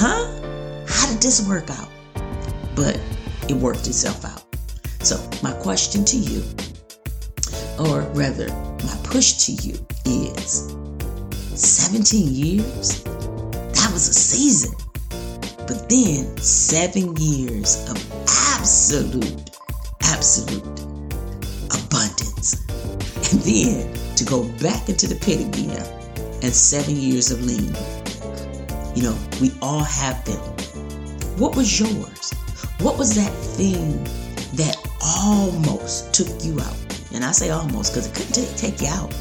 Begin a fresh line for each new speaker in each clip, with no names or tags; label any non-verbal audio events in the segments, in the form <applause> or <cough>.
huh? How did this work out? But it worked itself out. So, my question to you, or rather, my push to you is 17 years? That was a season. But then, seven years of absolute, absolute abundance. And then to go back into the pit again and seven years of lean. You know, we all have them. What was yours? What was that thing that almost took you out? And I say almost because it couldn't take, take you out.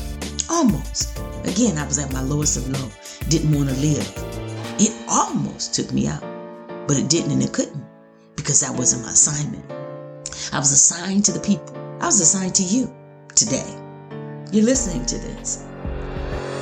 Almost. Again, I was at my lowest of low. Didn't want to live. It almost took me out, but it didn't and it couldn't because that wasn't my assignment. I was assigned to the people. I was assigned to you today. You're listening to this.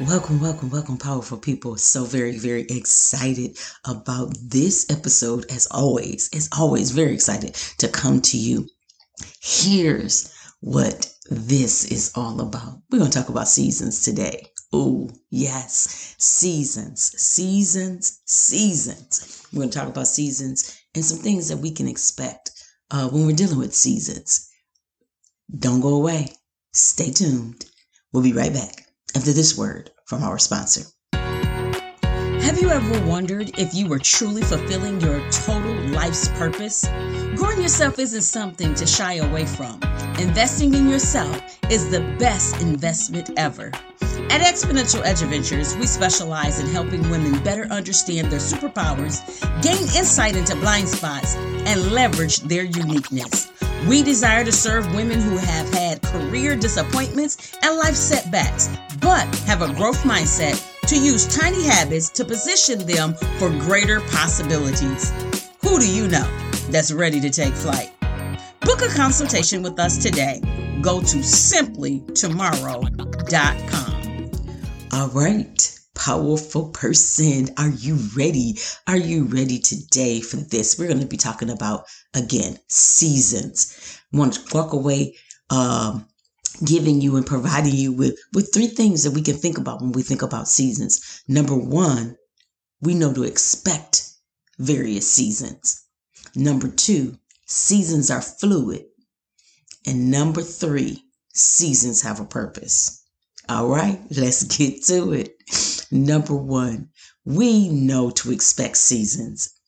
Welcome, welcome, welcome, powerful people. So very, very excited about this episode as always. As always, very excited to come to you. Here's what this is all about. We're going to talk about seasons today. Oh, yes, seasons, seasons, seasons. We're going to talk about seasons and some things that we can expect uh, when we're dealing with seasons. Don't go away. Stay tuned. We'll be right back after this word from our sponsor.
Have you ever wondered if you were truly fulfilling your total life's purpose? Growing yourself isn't something to shy away from. Investing in yourself is the best investment ever. At Exponential Edge Adventures, we specialize in helping women better understand their superpowers, gain insight into blind spots, and leverage their uniqueness. We desire to serve women who have had career disappointments and life setbacks, but have a growth mindset to use tiny habits to position them for greater possibilities. Who do you know that's ready to take flight? Book a consultation with us today. Go to simplytomorrow.com.
All right powerful person. Are you ready? Are you ready today for this? We're going to be talking about, again, seasons. Want to walk away um, giving you and providing you with, with three things that we can think about when we think about seasons. Number one, we know to expect various seasons. Number two, seasons are fluid. And number three, seasons have a purpose. All right, let's get to it. Number one, we know to expect seasons.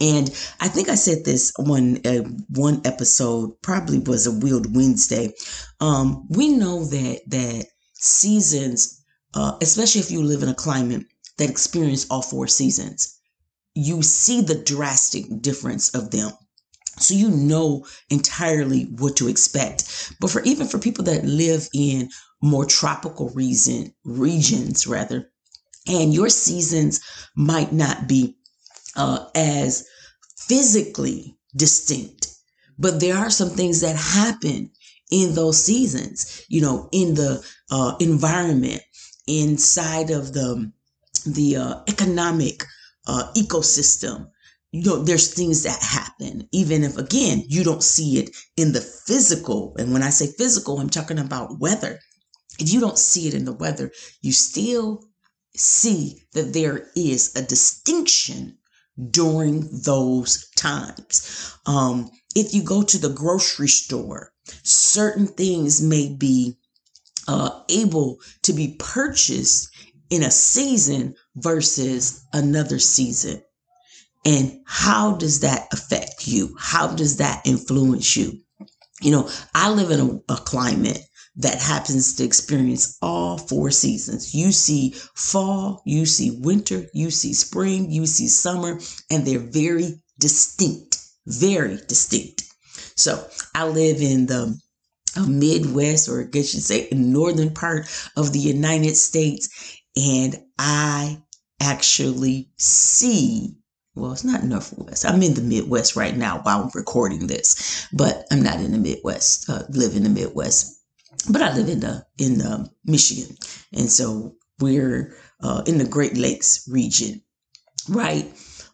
And I think I said this one uh, one episode probably was a Wheeled Wednesday. Um, we know that that seasons, uh, especially if you live in a climate that experience all four seasons, you see the drastic difference of them. So you know entirely what to expect. But for even for people that live in more tropical reason regions rather, and your seasons might not be uh, as physically distinct, but there are some things that happen in those seasons. You know, in the uh, environment, inside of the the uh, economic uh, ecosystem you know, there's things that happen, even if, again, you don't see it in the physical. And when I say physical, I'm talking about weather. If you don't see it in the weather, you still see that there is a distinction during those times. Um, if you go to the grocery store, certain things may be uh, able to be purchased in a season versus another season. And how does that affect you? How does that influence you? You know, I live in a, a climate that happens to experience all four seasons. You see fall, you see winter, you see spring, you see summer, and they're very distinct, very distinct. So I live in the uh, Midwest, or I guess you say northern part of the United States, and I actually see well, it's not Northwest. I'm in the Midwest right now while I'm recording this, but I'm not in the Midwest. Uh, live in the Midwest, but I live in the in the Michigan, and so we're uh, in the Great Lakes region, right?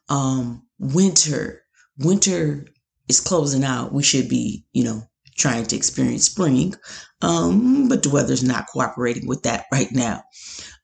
Um, winter, winter is closing out. We should be, you know, trying to experience spring, um, but the weather's not cooperating with that right now.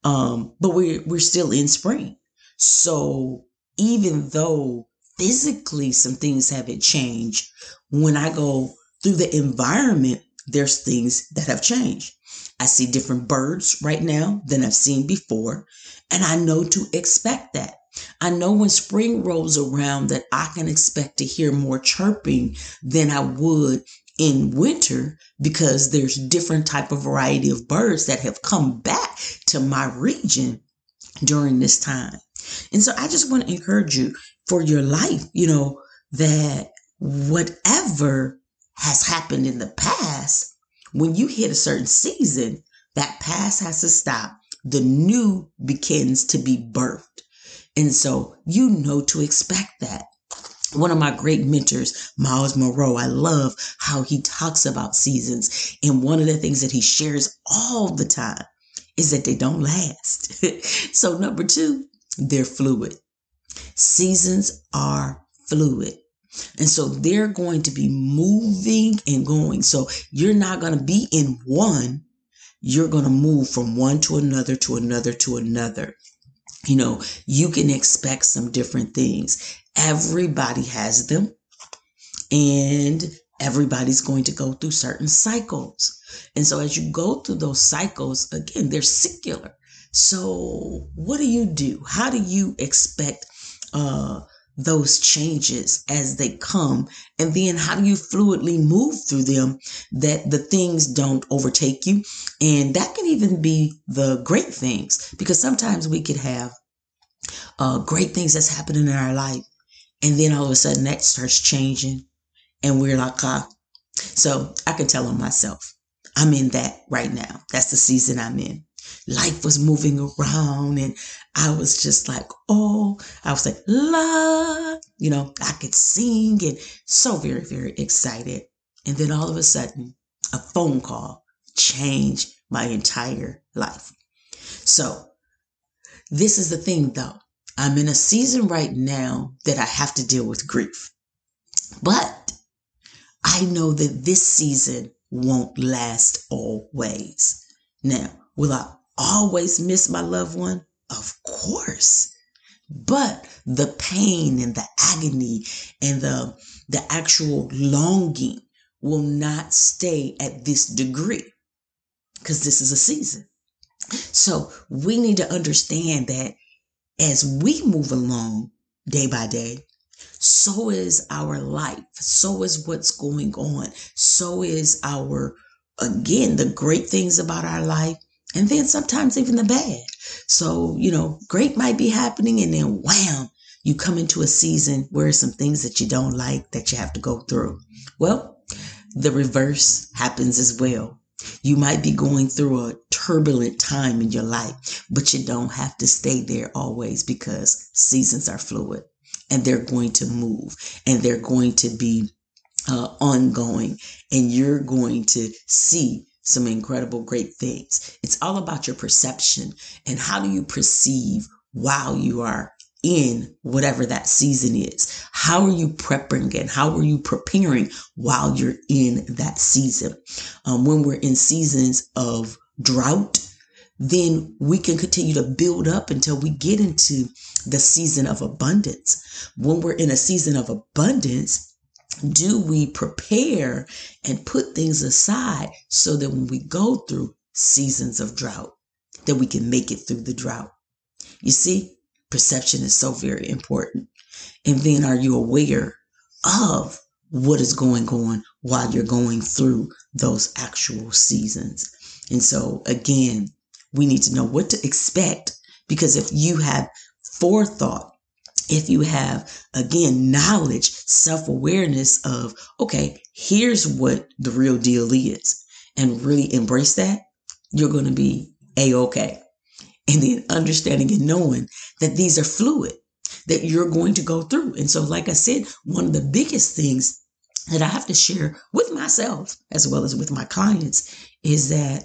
Um, but we're we're still in spring, so even though physically some things haven't changed, when I go through the environment, there's things that have changed. I see different birds right now than I've seen before, and I know to expect that. I know when spring rolls around that I can expect to hear more chirping than I would in winter because there's different type of variety of birds that have come back to my region during this time. And so I just want to encourage you for your life, you know, that whatever has happened in the past, when you hit a certain season, that past has to stop. The new begins to be birthed. And so you know to expect that. One of my great mentors, Myles Munroe, I love how he talks about seasons. And one of the things that he shares all the time is that they don't last. <laughs> so, number two, they're fluid. Seasons are fluid. And so they're going to be moving and going. So you're not going to be in one. You're going to move from one to another to another to another. You know, you can expect some different things. Everybody has them. And everybody's going to go through certain cycles. And so as you go through those cycles, again, they're secular. So, what do you do? How do you expect uh, those changes as they come? And then, how do you fluidly move through them that the things don't overtake you? And that can even be the great things because sometimes we could have uh, great things that's happening in our life. And then all of a sudden that starts changing and we're like, ah. So I can tell on myself, I'm in that right now. That's the season I'm in life was moving around and I was just like, oh, I was like, la, you know, I could sing and so very, very excited. And then all of a sudden, a phone call changed my entire life. So this is the thing though. I'm in a season right now that I have to deal with grief. But I know that this season won't last always. Now, will I always miss my loved one? Of course. But the pain and the agony and the, the actual longing will not stay at this degree because this is a season. So we need to understand that as we move along day by day, so is our life. So is what's going on. So is our, again, the great things about our life and then sometimes even the bad. So, you know, great might be happening and then wham, you come into a season where some things that you don't like that you have to go through. Well, the reverse happens as well. You might be going through a turbulent time in your life, but you don't have to stay there always because seasons are fluid and they're going to move and they're going to be uh, ongoing and you're going to see some incredible, great things. It's all about your perception and how do you perceive while you are in whatever that season is. How are you prepping and how are you preparing while you're in that season? Um, when we're in seasons of drought, then we can continue to build up until we get into the season of abundance. When we're in a season of abundance, do we prepare and put things aside so that when we go through seasons of drought, that we can make it through the drought? You see, perception is so very important. And then are you aware of what is going on while you're going through those actual seasons? And so again, we need to know what to expect because if you have forethought if you have again knowledge self-awareness of okay here's what the real deal is and really embrace that you're going to be a-okay and then understanding and knowing that these are fluid that you're going to go through. And so, like I said, one of the biggest things that I have to share with myself as well as with my clients is that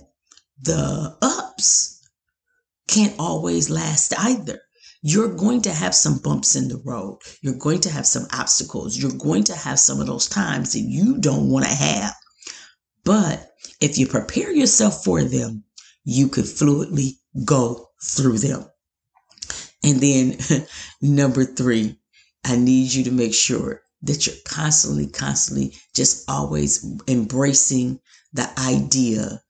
the ups can't always last either. You're going to have some bumps in the road. You're going to have some obstacles. You're going to have some of those times that you don't want to have. But if you prepare yourself for them, you could fluidly go through them. And then <laughs> number three, I need you to make sure that you're constantly, constantly just always embracing the idea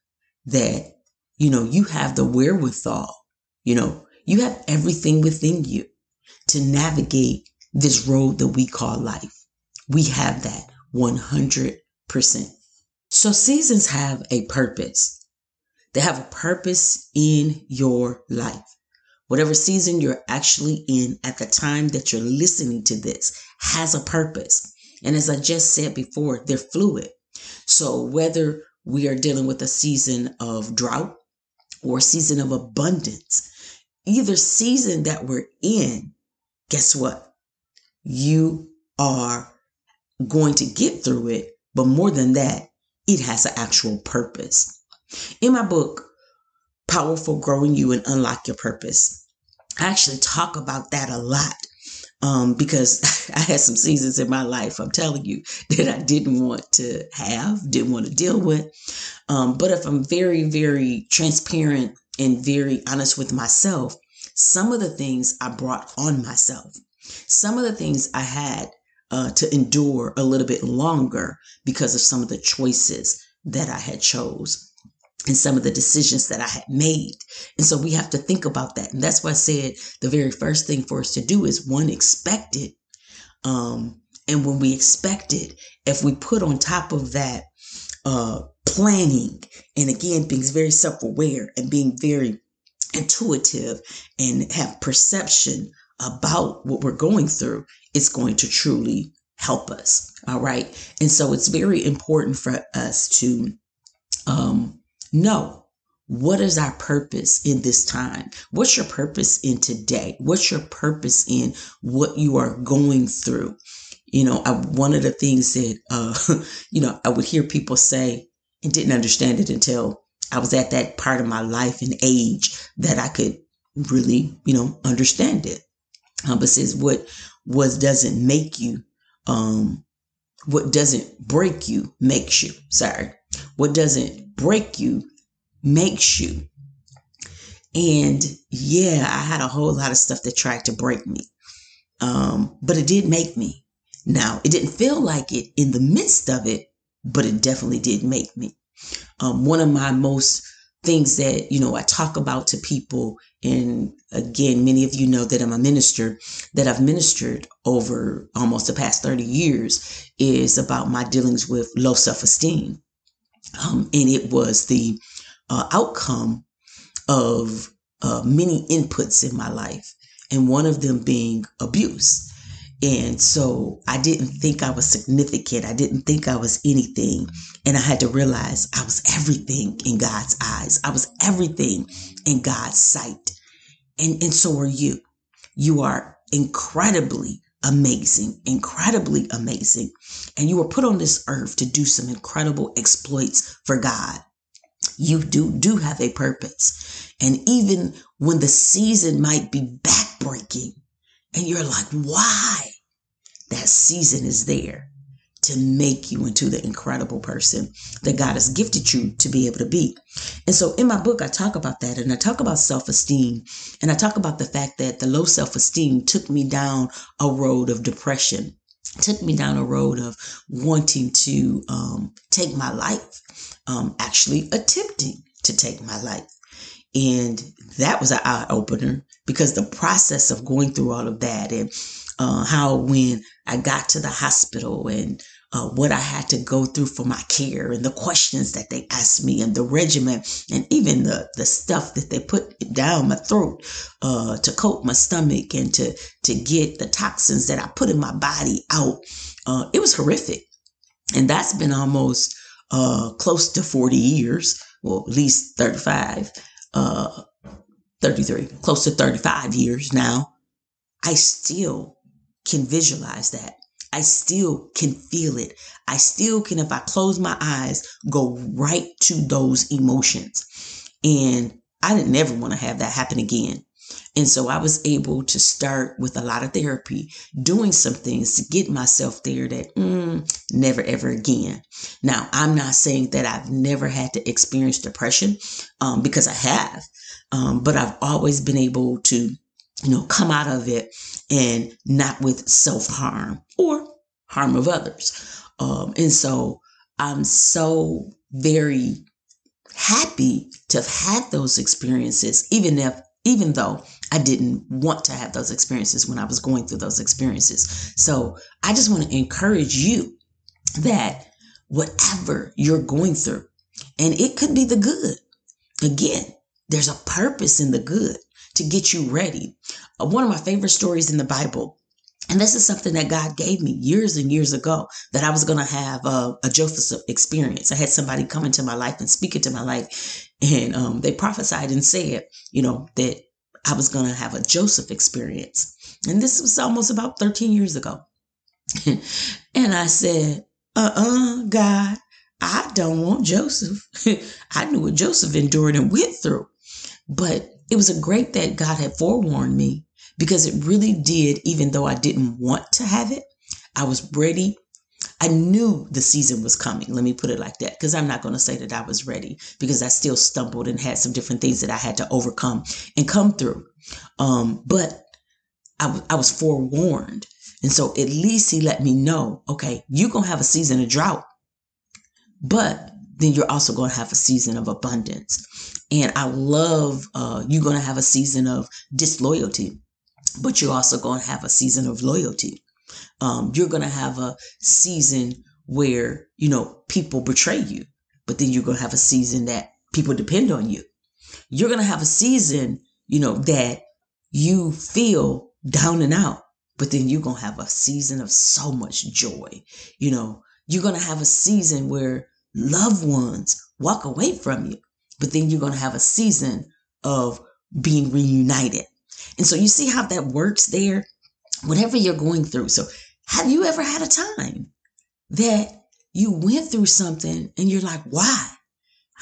that, you know, you have the wherewithal, you know, you have everything within you to navigate this road that we call life. We have that 100%. So seasons have a purpose. They have a purpose in your life. Whatever season you're actually in at the time that you're listening to this has a purpose. And as I just said before, they're fluid. So whether we are dealing with a season of drought or a season of abundance, either season that we're in, guess what? You are going to get through it. But more than that, it has an actual purpose. In my book, Powerful Growing You and Unlock Your Purpose, I actually talk about that a lot um, because <laughs> I had some seasons in my life, I'm telling you, <laughs> that I didn't want to have, didn't want to deal with. Um, but if I'm very, very transparent and very honest with myself, some of the things I brought on myself, some of the things I had uh, to endure a little bit longer because of some of the choices that I had chose and some of the decisions that I had made. And so we have to think about that. And that's why I said the very first thing for us to do is one, expect it. Um, and when we expect it, if we put on top of that uh, planning, and again, being very self aware and being very intuitive and have perception about what we're going through, is going to truly help us. All right. And so it's very important for us to um, know what is our purpose in this time? What's your purpose in today? What's your purpose in what you are going through? You know, I, one of the things that, uh, <laughs> you know, I would hear people say and didn't understand it until I was at that part of my life and age that I could really, you know, understand it. Um, but says what was doesn't make you, um, what doesn't break you makes you. Sorry, what doesn't break you makes you. And yeah, I had a whole lot of stuff that tried to break me, um, but it did make me. Now, it didn't feel like it in the midst of it, but it definitely did make me. Um, one of my most things that you know I talk about to people and again many of you know that I'm a minister that I've ministered over almost the past 30 years is about my dealings with low self-esteem um, and it was the uh, outcome of uh, many inputs in my life and one of them being abuse and so I didn't think I was significant. I didn't think I was anything. And I had to realize I was everything in God's eyes. I was everything in God's sight. And, and so are you. You are incredibly amazing, incredibly amazing. And you were put on this earth to do some incredible exploits for God. You do, do have a purpose. And even when the season might be backbreaking, and you're like, why? That season is there to make you into the incredible person that God has gifted you to be able to be. And so in my book, I talk about that and I talk about self esteem and I talk about the fact that the low self esteem took me down a road of depression, took me down a road of wanting to um, take my life, um, actually attempting to take my life. And that was an eye opener because the process of going through all of that and uh, how when I got to the hospital and uh, what I had to go through for my care and the questions that they asked me and the regimen and even the, the stuff that they put down my throat uh, to coat my stomach and to, to get the toxins that I put in my body out. Uh, it was horrific. And that's been almost uh, close to 40 years, well, at least 35, uh, 33, close to 35 years now I still can visualize that. I still can feel it. I still can, if I close my eyes, go right to those emotions. And I didn't never want to have that happen again. And so I was able to start with a lot of therapy, doing some things to get myself there that mm, never ever again. Now, I'm not saying that I've never had to experience depression um, because I have, um, but I've always been able to, you know, come out of it and not with self harm or harm of others. Um, and so I'm so very happy to have had those experiences, even if even though I didn't want to have those experiences when I was going through those experiences. So I just want to encourage you that whatever you're going through, and it could be the good. Again, there's a purpose in the good to get you ready. Uh, one of my favorite stories in the Bible, and this is something that God gave me years and years ago that I was going to have a, Joseph experience. I had somebody come into my life and speak into my life, and um, they prophesied and said, you know, that I was going to have a Joseph experience. And this was almost about 13 years ago. <laughs> and I said, uh uh God, I don't want Joseph. <laughs> I knew what Joseph endured and went through. But it was a great that God had forewarned me because it really did, even though I didn't want to have it, I was ready I knew the season was coming. Let me put it like that. Because I'm not going to say that I was ready because I still stumbled and had some different things that I had to overcome and come through. Um, but I, w- I was forewarned. And so at least he let me know, okay, you're going to have a season of drought, but then you're also going to have a season of abundance. And I love, uh, you're going to have a season of disloyalty, but you're also going to have a season of loyalty. Um, you're going to have a season where, you know, people betray you, but then you're going to have a season that people depend on you. You're going to have a season, you know, that you feel down and out, but then you're going to have a season of so much joy. You know, you're going to have a season where loved ones walk away from you, but then you're going to have a season of being reunited. And so you see how that works there? Whatever you're going through. So have you ever had a time that you went through something and you're like, why?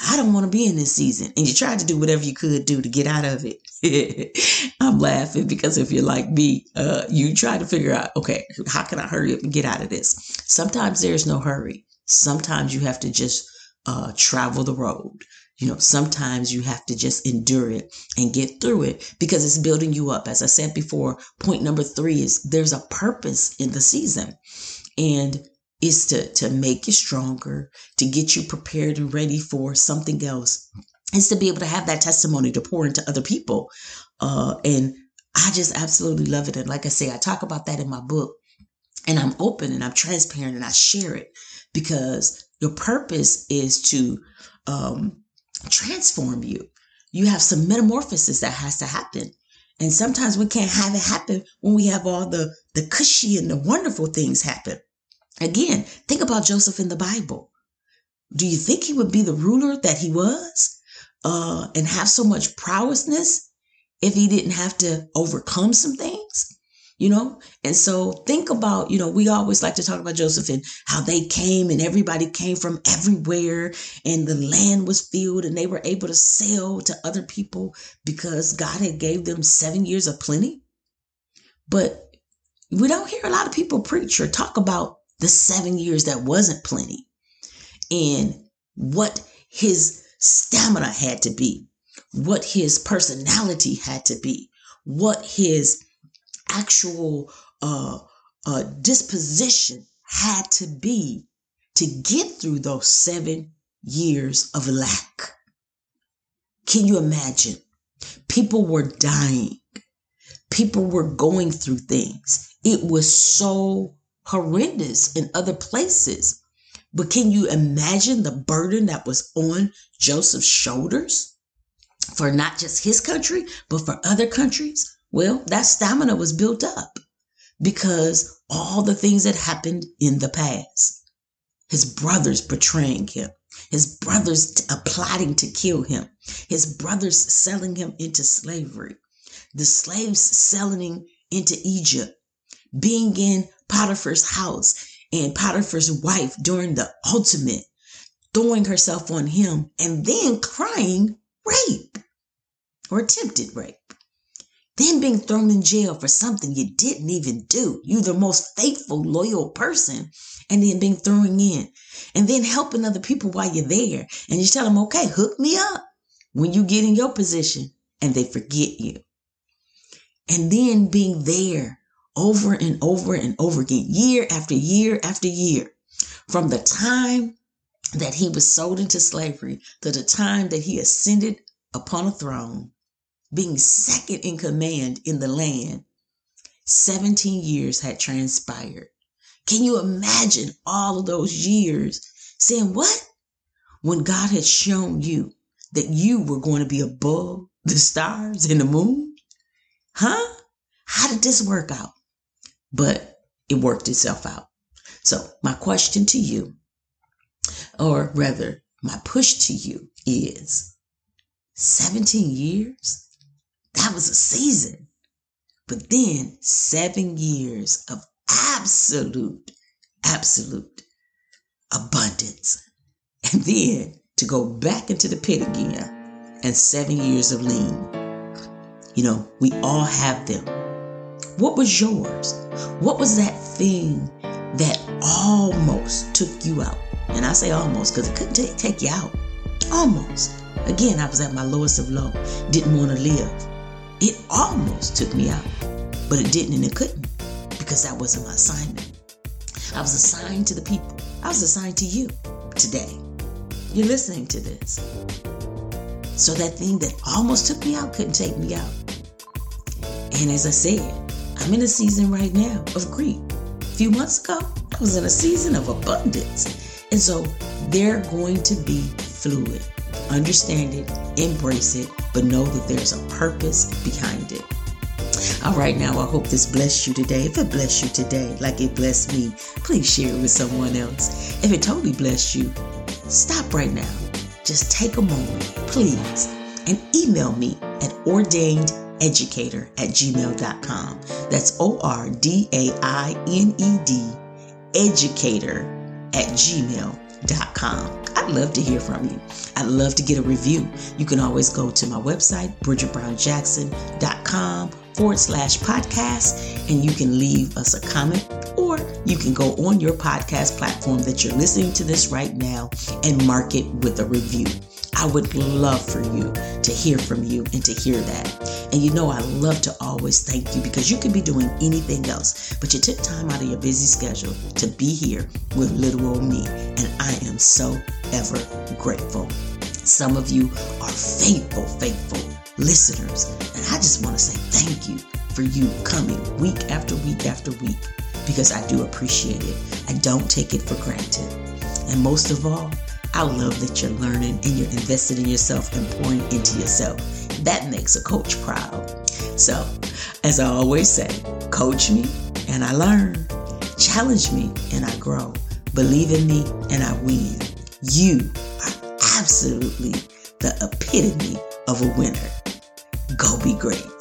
I don't want to be in this season. And you tried to do whatever you could do to get out of it. <laughs> I'm laughing because if you're like me, uh, you try to figure out, okay, how can I hurry up and get out of this? Sometimes there's no hurry. Sometimes you have to just uh, travel the road. You know, sometimes you have to just endure it and get through it because it's building you up. As I said before, point number three is there's a purpose in the season and it's to, to make you stronger, to get you prepared and ready for something else. Is to be able to have that testimony to pour into other people. Uh, and I just absolutely love it. And like I say, I talk about that in my book and I'm open and I'm transparent and I share it because your purpose is to um, transform you. You have some metamorphosis that has to happen. And sometimes we can't have it happen when we have all the, the cushy and the wonderful things happen. Again, think about Joseph in the Bible. Do you think he would be the ruler that he was uh, and have so much prowessness if he didn't have to overcome some things? You know? And so think about, you know, we always like to talk about Joseph and how they came and everybody came from everywhere and the land was filled and they were able to sell to other people because God had gave them 7 years of plenty. But we don't hear a lot of people preach or talk about the 7 years that wasn't plenty and what his stamina had to be, what his personality had to be, what his actual uh, uh, disposition had to be to get through those seven years of lack. Can you imagine? People were dying. People were going through things. It was so horrendous in other places. But can you imagine the burden that was on Joseph's shoulders for not just his country, but for other countries? Well, that stamina was built up because all the things that happened in the past. His brothers betraying him, his brothers t- uh, plotting to kill him, his brothers selling him into slavery, the slaves selling into Egypt, being in Potiphar's house and Potiphar's wife during the ultimate, throwing herself on him and then crying rape or attempted rape. Then being thrown in jail for something you didn't even do. You the most faithful, loyal person, and then being thrown in. And then helping other people while you're there. And you tell them, okay, hook me up when you get in your position and they forget you. And then being there over and over and over again, year after year after year, from the time that he was sold into slavery to the time that he ascended upon a throne, being second in command in the land, 17 years had transpired. Can you imagine all of those years saying, What? When God had shown you that you were going to be above the stars and the moon? Huh? How did this work out? But it worked itself out. So, my question to you, or rather, my push to you is 17 years? That was a season. But then seven years of absolute, absolute abundance. And then to go back into the pit again and seven years of lean. You know, we all have them. What was yours? What was that thing that almost took you out? And I say almost because it couldn't take, take you out. Almost. Again, I was at my lowest of low, didn't want to live. It almost took me out, but it didn't and it couldn't because that wasn't my assignment. I was assigned to the people, I was assigned to you today. You're listening to this. So that thing that almost took me out couldn't take me out. And as I said, I'm in a season right now of grief. A few months ago, I was in a season of abundance. And so they're going to be fluid. Understand it, embrace it, but know that there's a purpose behind it. All right, now I hope this blessed you today. If it blessed you today, like it blessed me, please share it with someone else. If it totally blessed you, stop right now. Just take a moment, please, and email me at ordainededucator at gmail.com. That's O R D A I N E D educator at gmail.com. I'd love to hear from you. I'd love to get a review. You can always go to my website, bridgetbrownjackson.com forward slash podcast, and you can leave us a comment, or you can go on your podcast platform that you're listening to this right now and mark it with a review. I would love for you to hear from you and to hear that. And you know, I love to always thank you because you could be doing anything else, but you took time out of your busy schedule to be here with little old me. And I am so ever grateful. Some of you are faithful, faithful listeners. And I just want to say thank you for you coming week after week after week because I do appreciate it. I don't take it for granted. And most of all, I love that you're learning and you're invested in yourself and pouring into yourself. That makes a coach proud. So, as I always say, coach me and I learn, challenge me and I grow, believe in me and I win. You are absolutely the epitome of a winner. Go be great.